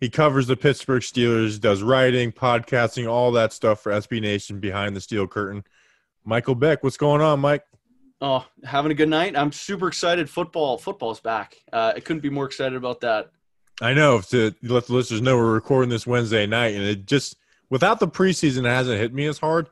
He covers the Pittsburgh Steelers, does writing, podcasting, all that stuff for SB Nation behind the steel curtain. Michael Beck, what's going on, Mike? Oh, having a good night. I'm super excited. Football, football's back. Uh, I couldn't be more excited about that. I know. To let the listeners know, we're recording this Wednesday night, and it just without the preseason, it hasn't hit me as hard,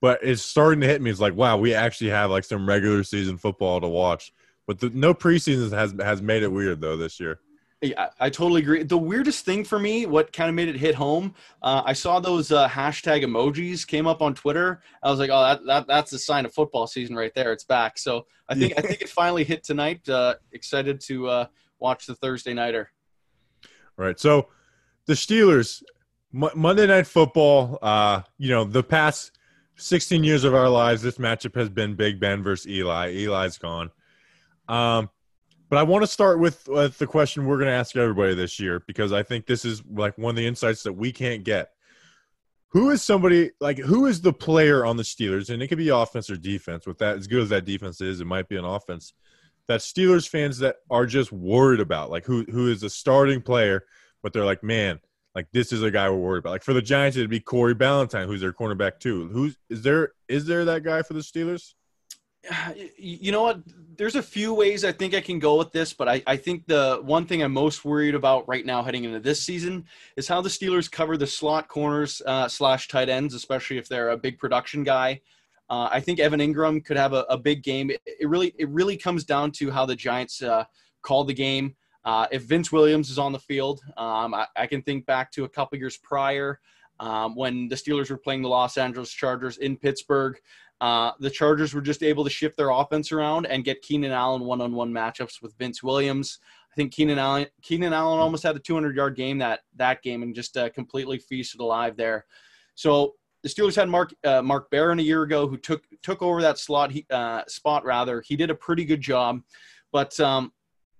but it's starting to hit me. It's like, wow, we actually have like some regular season football to watch. But the, no preseason has has made it weird though this year. Yeah, I totally agree. The weirdest thing for me, what kind of made it hit home, uh, I saw those uh, hashtag emojis came up on Twitter. I was like, oh, that, that that's a sign of football season right there. It's back. So I think I think it finally hit tonight. Uh, excited to uh, watch the Thursday nighter. All right. So the Steelers, M- Monday Night Football. Uh, you know, the past 16 years of our lives, this matchup has been Big Ben versus Eli. Eli's gone. Um, but I want to start with, with the question we're going to ask everybody this year because I think this is like one of the insights that we can't get. Who is somebody like who is the player on the Steelers, and it could be offense or defense. With that, as good as that defense is, it might be an offense that Steelers fans that are just worried about, like who who is a starting player, but they're like, man, like this is a guy we're worried about. Like for the Giants, it'd be Corey Ballentine, who's their cornerback too. Who's is there is there that guy for the Steelers? you know what? There's a few ways i think i can go with this but I, I think the one thing i'm most worried about right now heading into this season is how the steelers cover the slot corners uh, slash tight ends especially if they're a big production guy. Uh, i think evan Engram could have a, a big game. It, it, really it really comes down to how the giants uh, call the game. Uh, if vince williams is on the field um, I, I, can think back to a couple years prior um, when the steelers were playing the los angeles chargers in pittsburgh uh, the Chargers were just able to shift their offense around and get Keenan Allen one-on-one matchups with Vince Williams. I think Keenan Allen Keenan Allen almost had a 200-yard game that that game and just uh, completely feasted alive there. So the Steelers had Mark uh, Mark Barron a year ago who took took over that slot he, uh, spot rather. He did a pretty good job, but um,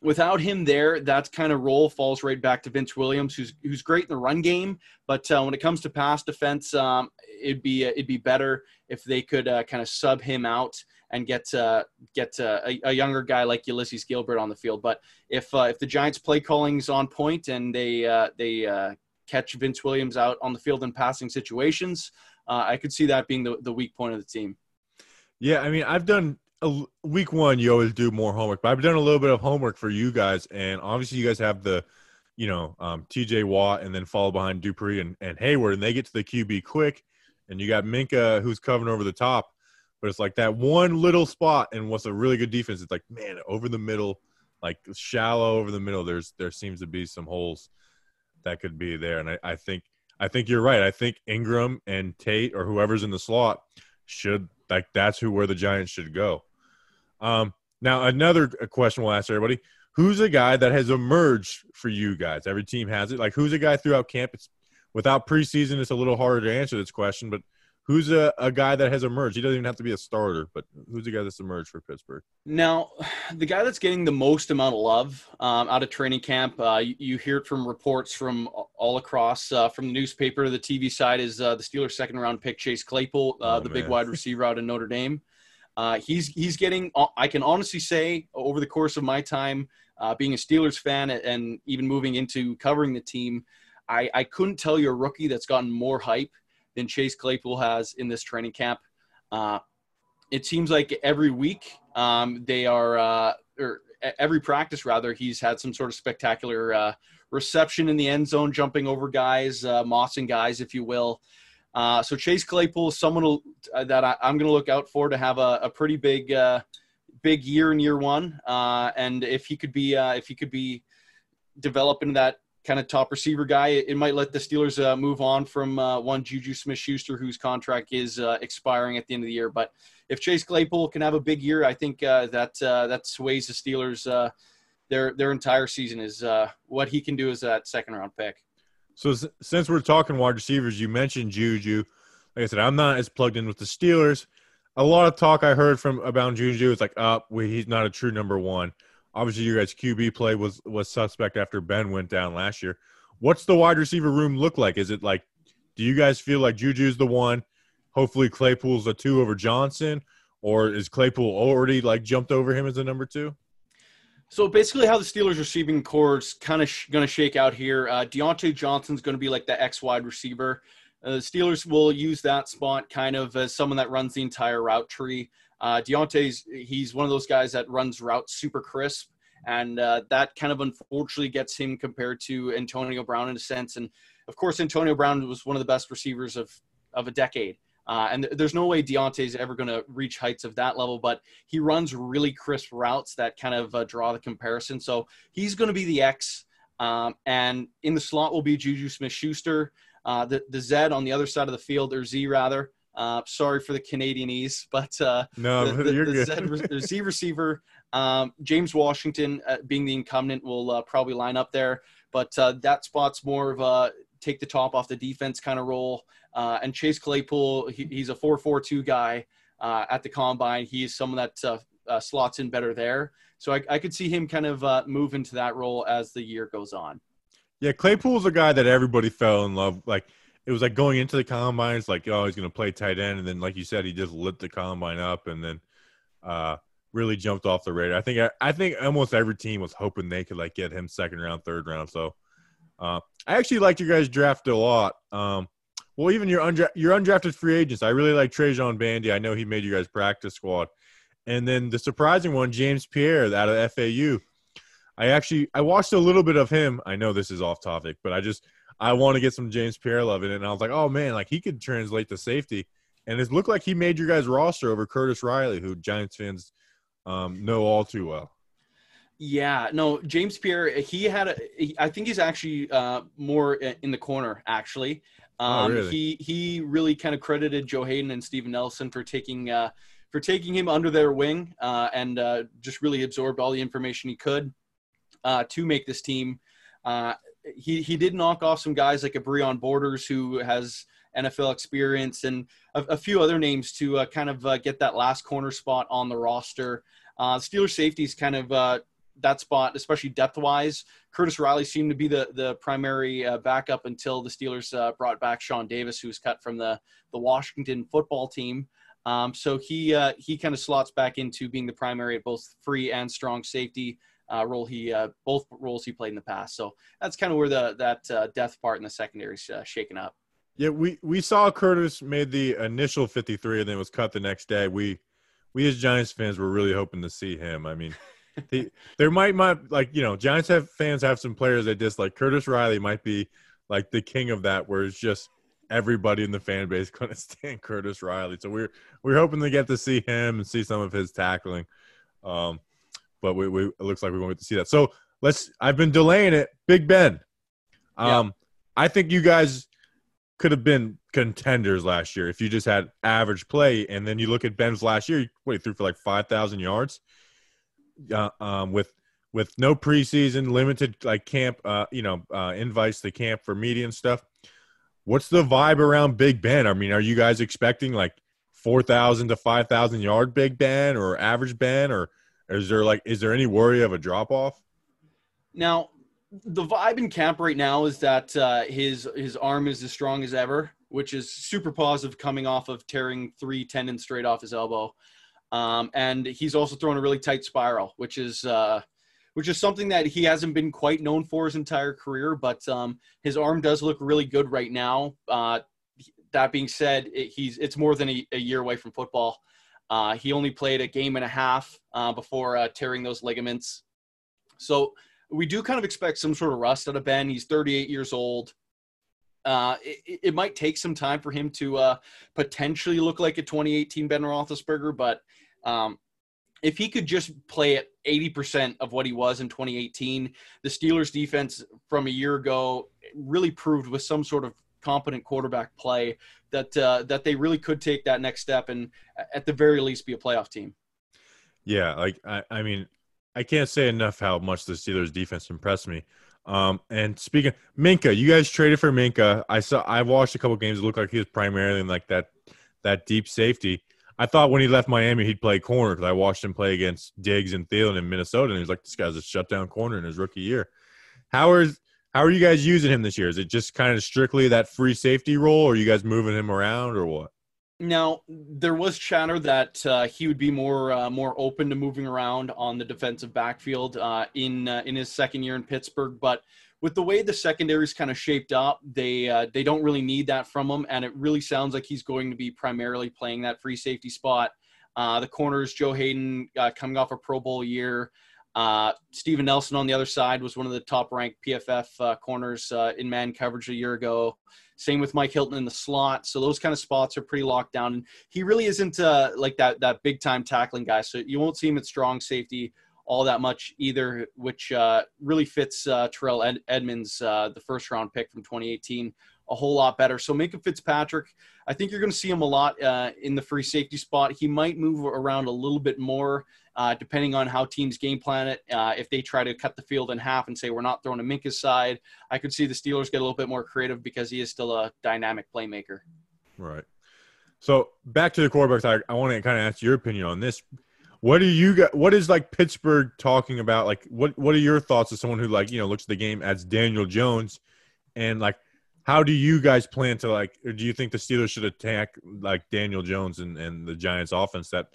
without him there, that kind of role falls right back to Vince Williams, who's who's great in the run game, but uh, when it comes to pass defense, um, it'd be uh, it'd be better if they could uh, kind of sub him out and get uh, get uh, a, a, younger guy like Ulysees Gilbert on the field. But if uh, if the Giants' play calling's on point and they they catch Vince Williams out on the field in passing situations, I could see that being the the weak point of the team. Yeah, I mean, I've done week one. You always do more homework, but I've done a little bit of homework for you guys, and obviously, you guys have the you know, um, TJ Watt and then follow behind Dupree and, and Heyward, and they get to the QB quick and you got Minkah who's covering over the top. but it's like that one little spot and what's a really good defense. It's like man, over the middle, like shallow over the middle. There's there seems to be some holes that could be there, and I, I think I think you're right. I think Engram and Tate or whoever's in the slot should like that's who where the Giants should go. Um, now another question we'll ask everybody: Who's a guy that has emerged for you guys? Every team has it. Like who's a guy throughout camp? It's without preseason, it's a little harder to answer this question, but who's a, a guy that has emerged? He doesn't even have to be a starter, but who's the guy that's emerged for Pittsburgh? Now, the guy that's getting the most amount of love um, out of training camp, uh, you, you, hear it from reports from all across, uh, from the newspaper to the TV side, is uh, the Steelers' second round pick, Chase Claypool, uh, oh, the man. big wide receiver out of Notre Dame. Uh, he's he's getting. Uh, I can honestly say, over the course of my time being a Steelers fan and even moving into covering the team, I, I couldn't tell you a rookie that's gotten more hype than Chase Claypool has in this training camp. Uh, it seems like every week um, they are, uh, or every practice rather, he's had some sort of spectacular uh, reception in the end zone, jumping over guys, uh, mossing guys, if you will. Uh, so Chase Claypool is someone uh, that I, am going to look out for to have a, a pretty big, uh, big year in year one. and if he could be, if he could be developing that kind of top receiver guy. It, might let the Steelers uh, move on from uh, one Juju Smith Schuster, whose contract is uh, expiring at the end of the year. But if Chase Claypool can have a big year, I think uh, that uh, that sways the Steelers. Uh, their their entire season is what he can do as that second round pick. So since we're talking wide receivers, you mentioned Juju. Like I said, I'm not as plugged in with the Steelers. A lot of talk I heard from about Juju is like, "Up, oh, he's not a true number one." Obviously, you guys QB play was was suspect after Ben went down last year. What's the wide receiver room look like? Is it like, do you guys feel like Juju's the one? Hopefully, Claypool's a two over Johnson, or is Claypool already like jumped over him as a number two? So basically, how the Steelers receiving corps is kind of sh- going to shake out here. Uh, Diontae Johnson's going to be like the X wide receiver. Uh, the Steelers will use that spot kind of as someone that runs the entire route tree. Uh, Diontae's he's one of those guys that runs routes super crisp, and uh, that kind of unfortunately gets him compared to Antonio Brown in a sense. And of course, Antonio Brown was one of the best receivers of of a decade. Uh, and th- there's no way Diontae's ever going to reach heights of that level, but he runs really crisp routes that kind of uh, draw the comparison. So he's going to be the X. Um, and in the slot will be Juju Smith Schuster. Uh, the, the Z on the other side of the field, or Z rather, uh, sorry for the Canadianese, but uh, no, the, the, you're the good. Z, Z receiver, um, James Washington, uh, being the incumbent, will uh, probably line up there. But uh, that spot's more of a take the top off the defense kind of role. Uh, and Chase Claypool, he, he's a 4-4-2 guy at the combine. He's someone that slots in better there. So I, I could see him kind of move into that role as the year goes on. Yeah, Claypool's a guy that everybody fell in love. Like it was like going into the combines, like oh he's going to play tight end, and then like you said, he just lit the combine up, and then uh, really jumped off the radar. I think I, I, think almost every team was hoping they could like get him second round, third round. So uh, I actually liked your guys' draft a lot. Um, well, even your undra- your undrafted free agents, I really like Trajan Bandy. I know he made you guys practice squad, and then the surprising one, James Pierre out of FAU. I actually I watched a little bit of him. I know this is off topic, but I just I want to get some James Pierre love in it. And I was like, oh man, like he could translate to safety. And it looked like he made your guys roster over Curtis Riley, who Giants fans um, know all too well. Yeah, no, James Pierre, he had a, I think he's actually uh, more in the corner, actually. Oh, um, oh, really? He he really kind of credited Joe Haden and Steven Nelson for taking uh, for taking him under their wing uh, and uh, just really absorbed all the information he could uh, to make this team. Uh, he he did knock off some guys like a Breon Borders who has NFL experience and a, a few other names to uh, kind of uh, get that last corner spot on the roster. Uh, Steelers safeties kind of uh, that spot, especially depth wise. Curtis Riley seemed to be the the primary uh, backup until the Steelers uh, brought back Sean Davis, who was cut from the the Washington football team. Um, so he he kind of slots back into being the primary at both free and strong safety uh, role he uh, both roles he played in the past. So that's kind of where the that uh, depth part in the secondary is uh, shaken up. Yeah, we we saw Curtis made the initial 53 and then was cut the next day. We we as Giants fans were really hoping to see him. I mean, the, there might might like you know Giants have fans have some players that dislike. Curtis Riley might be like the king of that, where it's just everybody in the fan base couldn't stand Curtis Riley. So we're we're hoping to get to see him and see some of his tackling. Um, but we, we it looks like we won't get to see that. So let's. I've been delaying it. Big Ben. Um, yeah. I think you guys could have been contenders last year if you just had average play. And then you look at Ben's last year. What he threw for like five thousand yards. Uh, um, with with no preseason, limited like camp, uh, you know, uh, invites to camp for media and stuff. What's the vibe around Big Ben? I mean, are you guys expecting like four thousand to five thousand yard Big Ben or average Ben, or is there like is there any worry of a drop off? Now, the vibe in camp right now is that uh, his his arm is as strong as ever, which is super positive coming off of tearing three tendons straight off his elbow. Um, and he's also thrown a really tight spiral, which is uh, which is something that he hasn't been quite known for his entire career. But um, his arm does look really good right now. Uh, that being said, it, he's it's more than a, a year away from football. Uh, he only played a game and a half uh, before uh, tearing those ligaments. So we do kind of expect some sort of rust out of Ben. He's 38 years old. Uh, it, it, might take some time for him to uh, potentially look like a 2018 Ben Roethlisberger, but um, if he could just play at 80% of what he was in 2018, the Steelers defense from a year ago really proved with some sort of competent quarterback play that uh, that they really could take that next step and at the very least be a playoff team. Yeah, like I, I mean, I can't say enough how much the Steelers defense impressed me. Um, and speaking Minkah, you guys traded for Minkah. I saw I watched a couple games. It looked like he was primarily in like that that deep safety. I thought when he left Miami he'd play corner because I watched him play against Diggs and Thielen in Minnesota, and he was like, "This guy's a shutdown corner in his rookie year." How is how are you guys using him this year? Is it just kind of strictly that free safety role, or are you guys moving him around, or what? Now there was chatter that uh, he would be more uh, more open to moving around on the defensive backfield uh, in uh, in his second year in Pittsburgh, but with the way the secondary is kind of shaped up, they uh, they don't really need that from him, and it really sounds like he's going to be primarily playing that free safety spot. Uh, the corners, Joe Haden coming off a Pro Bowl year. Uh, Steven Nelson on the other side was one of the top ranked PFF corners in man coverage a year ago. Same with Mike Hilton in the slot. So those kind of spots are pretty locked down. And he really isn't uh, like that that big time tackling guy. So you won't see him at strong safety all that much either, which uh, really fits uh, Terrell Ed- Edmunds, uh, the first round pick from 2018, a whole lot better. So Minkah Fitzpatrick, I think you're going to see him a lot uh, in the free safety spot. He might move around a little bit more uh, depending on how teams game plan it. Uh, if they try to cut the field in half and say we're not throwing to Minkah's side, I could see the Steelers get a little bit more creative because he is still a dynamic playmaker. Right. So back to the quarterbacks, I, I want to kind of ask your opinion on this. What do you got? What is like Pittsburgh talking about? Like, what what are your thoughts as someone who like you know looks at the game as Daniel Jones, and like, how do you guys plan to like? Or do you think the Steelers should attack like Daniel Jones and and the Giants offense that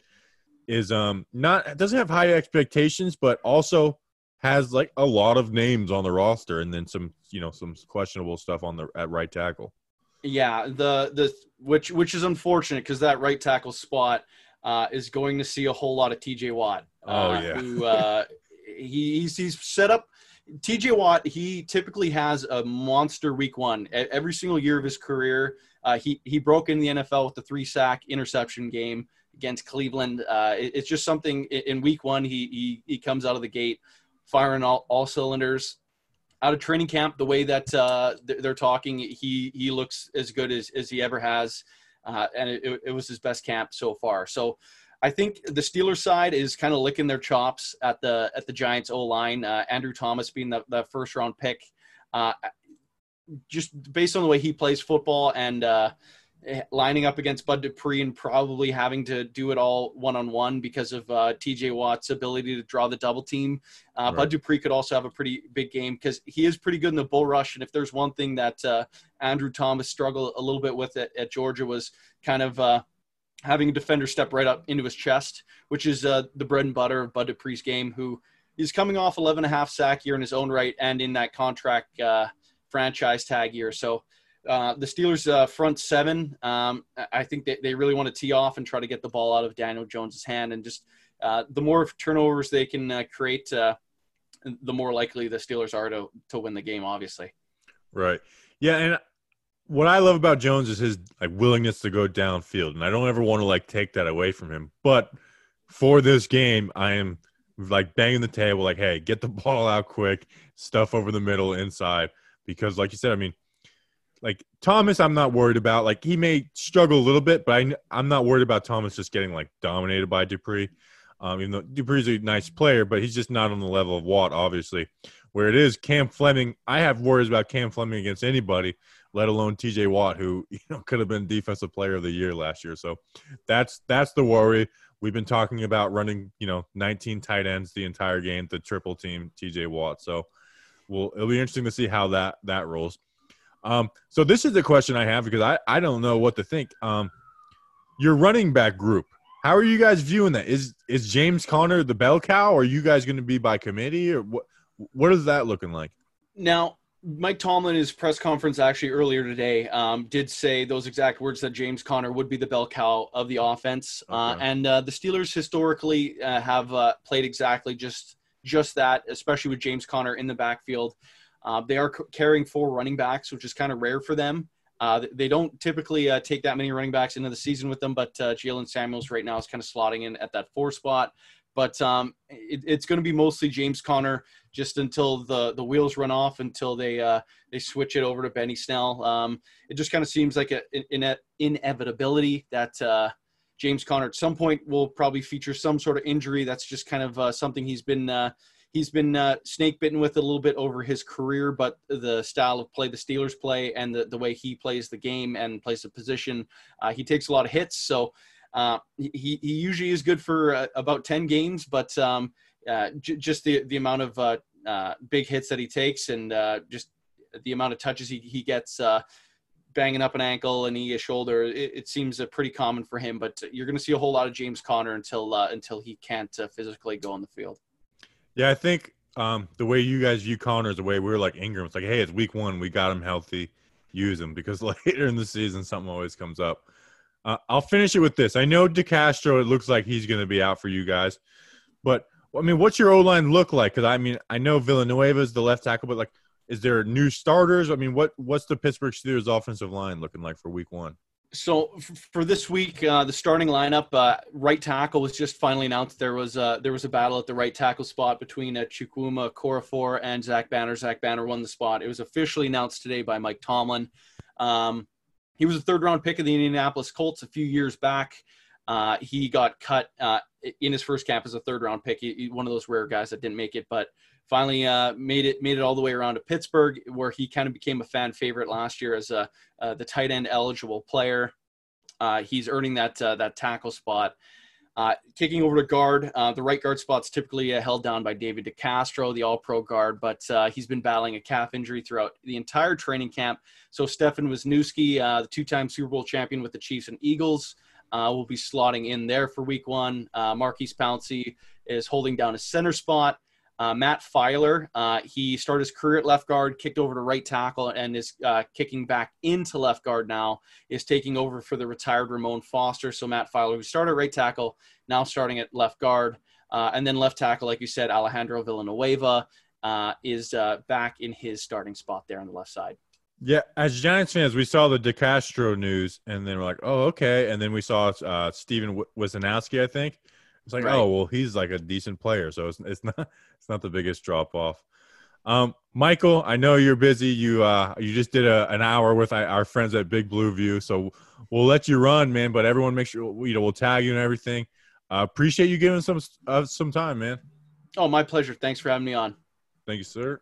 is um not doesn't have high expectations, but also has like a lot of names on the roster, and then some you know some questionable stuff on the at right tackle. Yeah, the the which which is unfortunate because that right tackle spot uh, is going to see a whole lot of T.J. Watt. Uh, oh yeah, who uh, he, he's he's set up. T.J. Watt he typically has a monster week one every single year of his career. Uh, he he broke in the NFL with the three sack interception game against Cleveland. Uh, it, it's just something in week one, he, he, he comes out of the gate firing all, all cylinders. Out of training camp, the way that uh, they're talking, he he looks as good as, as he ever has, uh, and it, it was his best camp so far. So, I think the Steelers side is kind of licking their chops at the at the Giants O line. Uh, Andrew Thomas being the, the first round pick, uh, just based on the way he plays football and uh, Eh, lining up against Bud Dupree and probably having to do it all one on one because of uh, TJ Watt's ability to draw the double team. Uh, right. Bud Dupree could also have a pretty big game because he is pretty good in the bull rush. And if there's one thing that uh, Andrew Thomas struggled a little bit with at, at Georgia was kind of uh, having a defender step right up into his chest, which is uh, the bread and butter of Bud Dupree's game, who is coming off 11 and a half sack year in his own right and in that contract uh, franchise tag year. So uh, the Steelers' uh, front seven, um, I think they, they really want to tee off and try to get the ball out of Daniel Jones's hand. And just uh, the more turnovers they can uh, create, the more likely the Steelers are to, to win the game, obviously. Right. Yeah. And what I love about Jones is his like willingness to go downfield, and I don't ever want to like take that away from him. But for this game, I am like banging the table, like, hey, get the ball out quick, stuff over the middle, inside, because like you said, I mean, like Thomas, I'm not worried about. Like he may struggle a little bit, but I, I'm not worried about Thomas just getting like dominated by Dupree. Um, even though Dupree's a nice player, but he's just not on the level of Watt, obviously. Where it is Cam Fleming, I have worries about Cam Fleming against anybody, let alone TJ Watt, who you know could have been defensive player of the year last year. So that's that's the worry. We've been talking about running, you know, 19 tight ends the entire game, the triple team TJ Watt. So we'll it'll be interesting to see how that that rolls. Um, so this is the question I have because I, I don't know what to think. Um, your running back group, how are you guys viewing that? Is is James Conner the bell cow, or are you guys going to be by committee, or what? What is that looking like? Now, Mike Tomlin, his press conference actually earlier today, um, did say those exact words that James Conner would be the bell cow of the offense, uh, and uh, the Steelers historically uh, have uh, played exactly just just that, especially with James Conner in the backfield. Uh, they are c- carrying four running backs, which is kind of rare for them. Uh, they don't typically uh, take that many running backs into the season with them, but uh, Jaylen Samuels right now is kind of slotting in at that four spot. But um, it, it's going to be mostly James Conner just until the the wheels run off, until they uh, they switch it over to Benny Snell. Um, it just kind of seems like an inevitability that uh, James Conner at some point will probably feature some sort of injury. That's just kind of uh, something he's been uh, he's been uh, snake bitten with a little bit over his career. But the style of play the Steelers play and the, the way he plays the game and plays the position, uh, he takes a lot of hits. So he he usually is good for about ten games, but um, uh, j- just the the amount of uh, uh, big hits that he takes and uh, just the amount of touches he he gets. Uh, banging up an ankle, a knee, a shoulder. It, it seems pretty common for him, but you're going to see a whole lot of James Conner until until he can't physically go on the field. Yeah, I think um, the way you guys view Conner is the way we are like Engram. It's like, hey, it's week one, we got him healthy, use him because later in the season something always comes up. Uh, I'll finish it with this. I know DeCastro. It looks like he's going to be out for you guys, but I mean, what's your O line look like? Because I mean, I know Villanueva is the left tackle, but like, is there new starters? I mean, what what's the Pittsburgh Steelers offensive line looking like for week one? So for this week, uh, the starting lineup, uh, right tackle was just finally announced. There was uh, there was a battle at the right tackle spot between uh, Chukwuma Okorafor and Zach Banner. Zach Banner won the spot. It was officially announced today by Mike Tomlin. Um, he was a third round pick of the Indianapolis Colts a few years back. Uh, he got cut uh, in his first camp as a third round pick. He, he- one of those rare guys that didn't make it, but finally uh, made it made it all the way around to Pittsburgh, where he kind of became a fan favorite last year as a uh, the tight end eligible player. Uh, he's earning that uh, that tackle spot. Kicking over to guard, the right guard spot's typically held down by David DeCastro, the All-Pro guard, but he's been battling a calf injury throughout the entire training camp. So Stefan Wisniewski, the two-time Super Bowl champion with the Chiefs and Eagles, uh, will be slotting in there for Week One. Uh, Maurkice Pouncey is holding down a center spot. Uh, Matt Feiler, uh, he started his career at left guard, kicked over to right tackle, and is uh, kicking back into left guard now. Is taking over for the retired Ramon Foster. So Matt Feiler, who started right tackle, now starting at left guard, uh, and then left tackle, like you said, Alejandro Villanueva uh, is uh, back in his starting spot there on the left side. Yeah, as Giants fans, we saw the DeCastro news, and then we're like, "Oh, okay." And then we saw uh, Steven W- Wisnowski, I think. It's like, Right. oh, well, he's like a decent player, so it's it's not it's not the biggest drop off. Um, Michael, I know you're busy. You uh, you just did a, an hour with our our friends at Big Blue View, so we'll let you run, man. But everyone, make sure you know we'll tag you and everything. Uh, appreciate you giving some uh, some time, man. Oh, my pleasure. Thanks for having me on. Thank you, sir.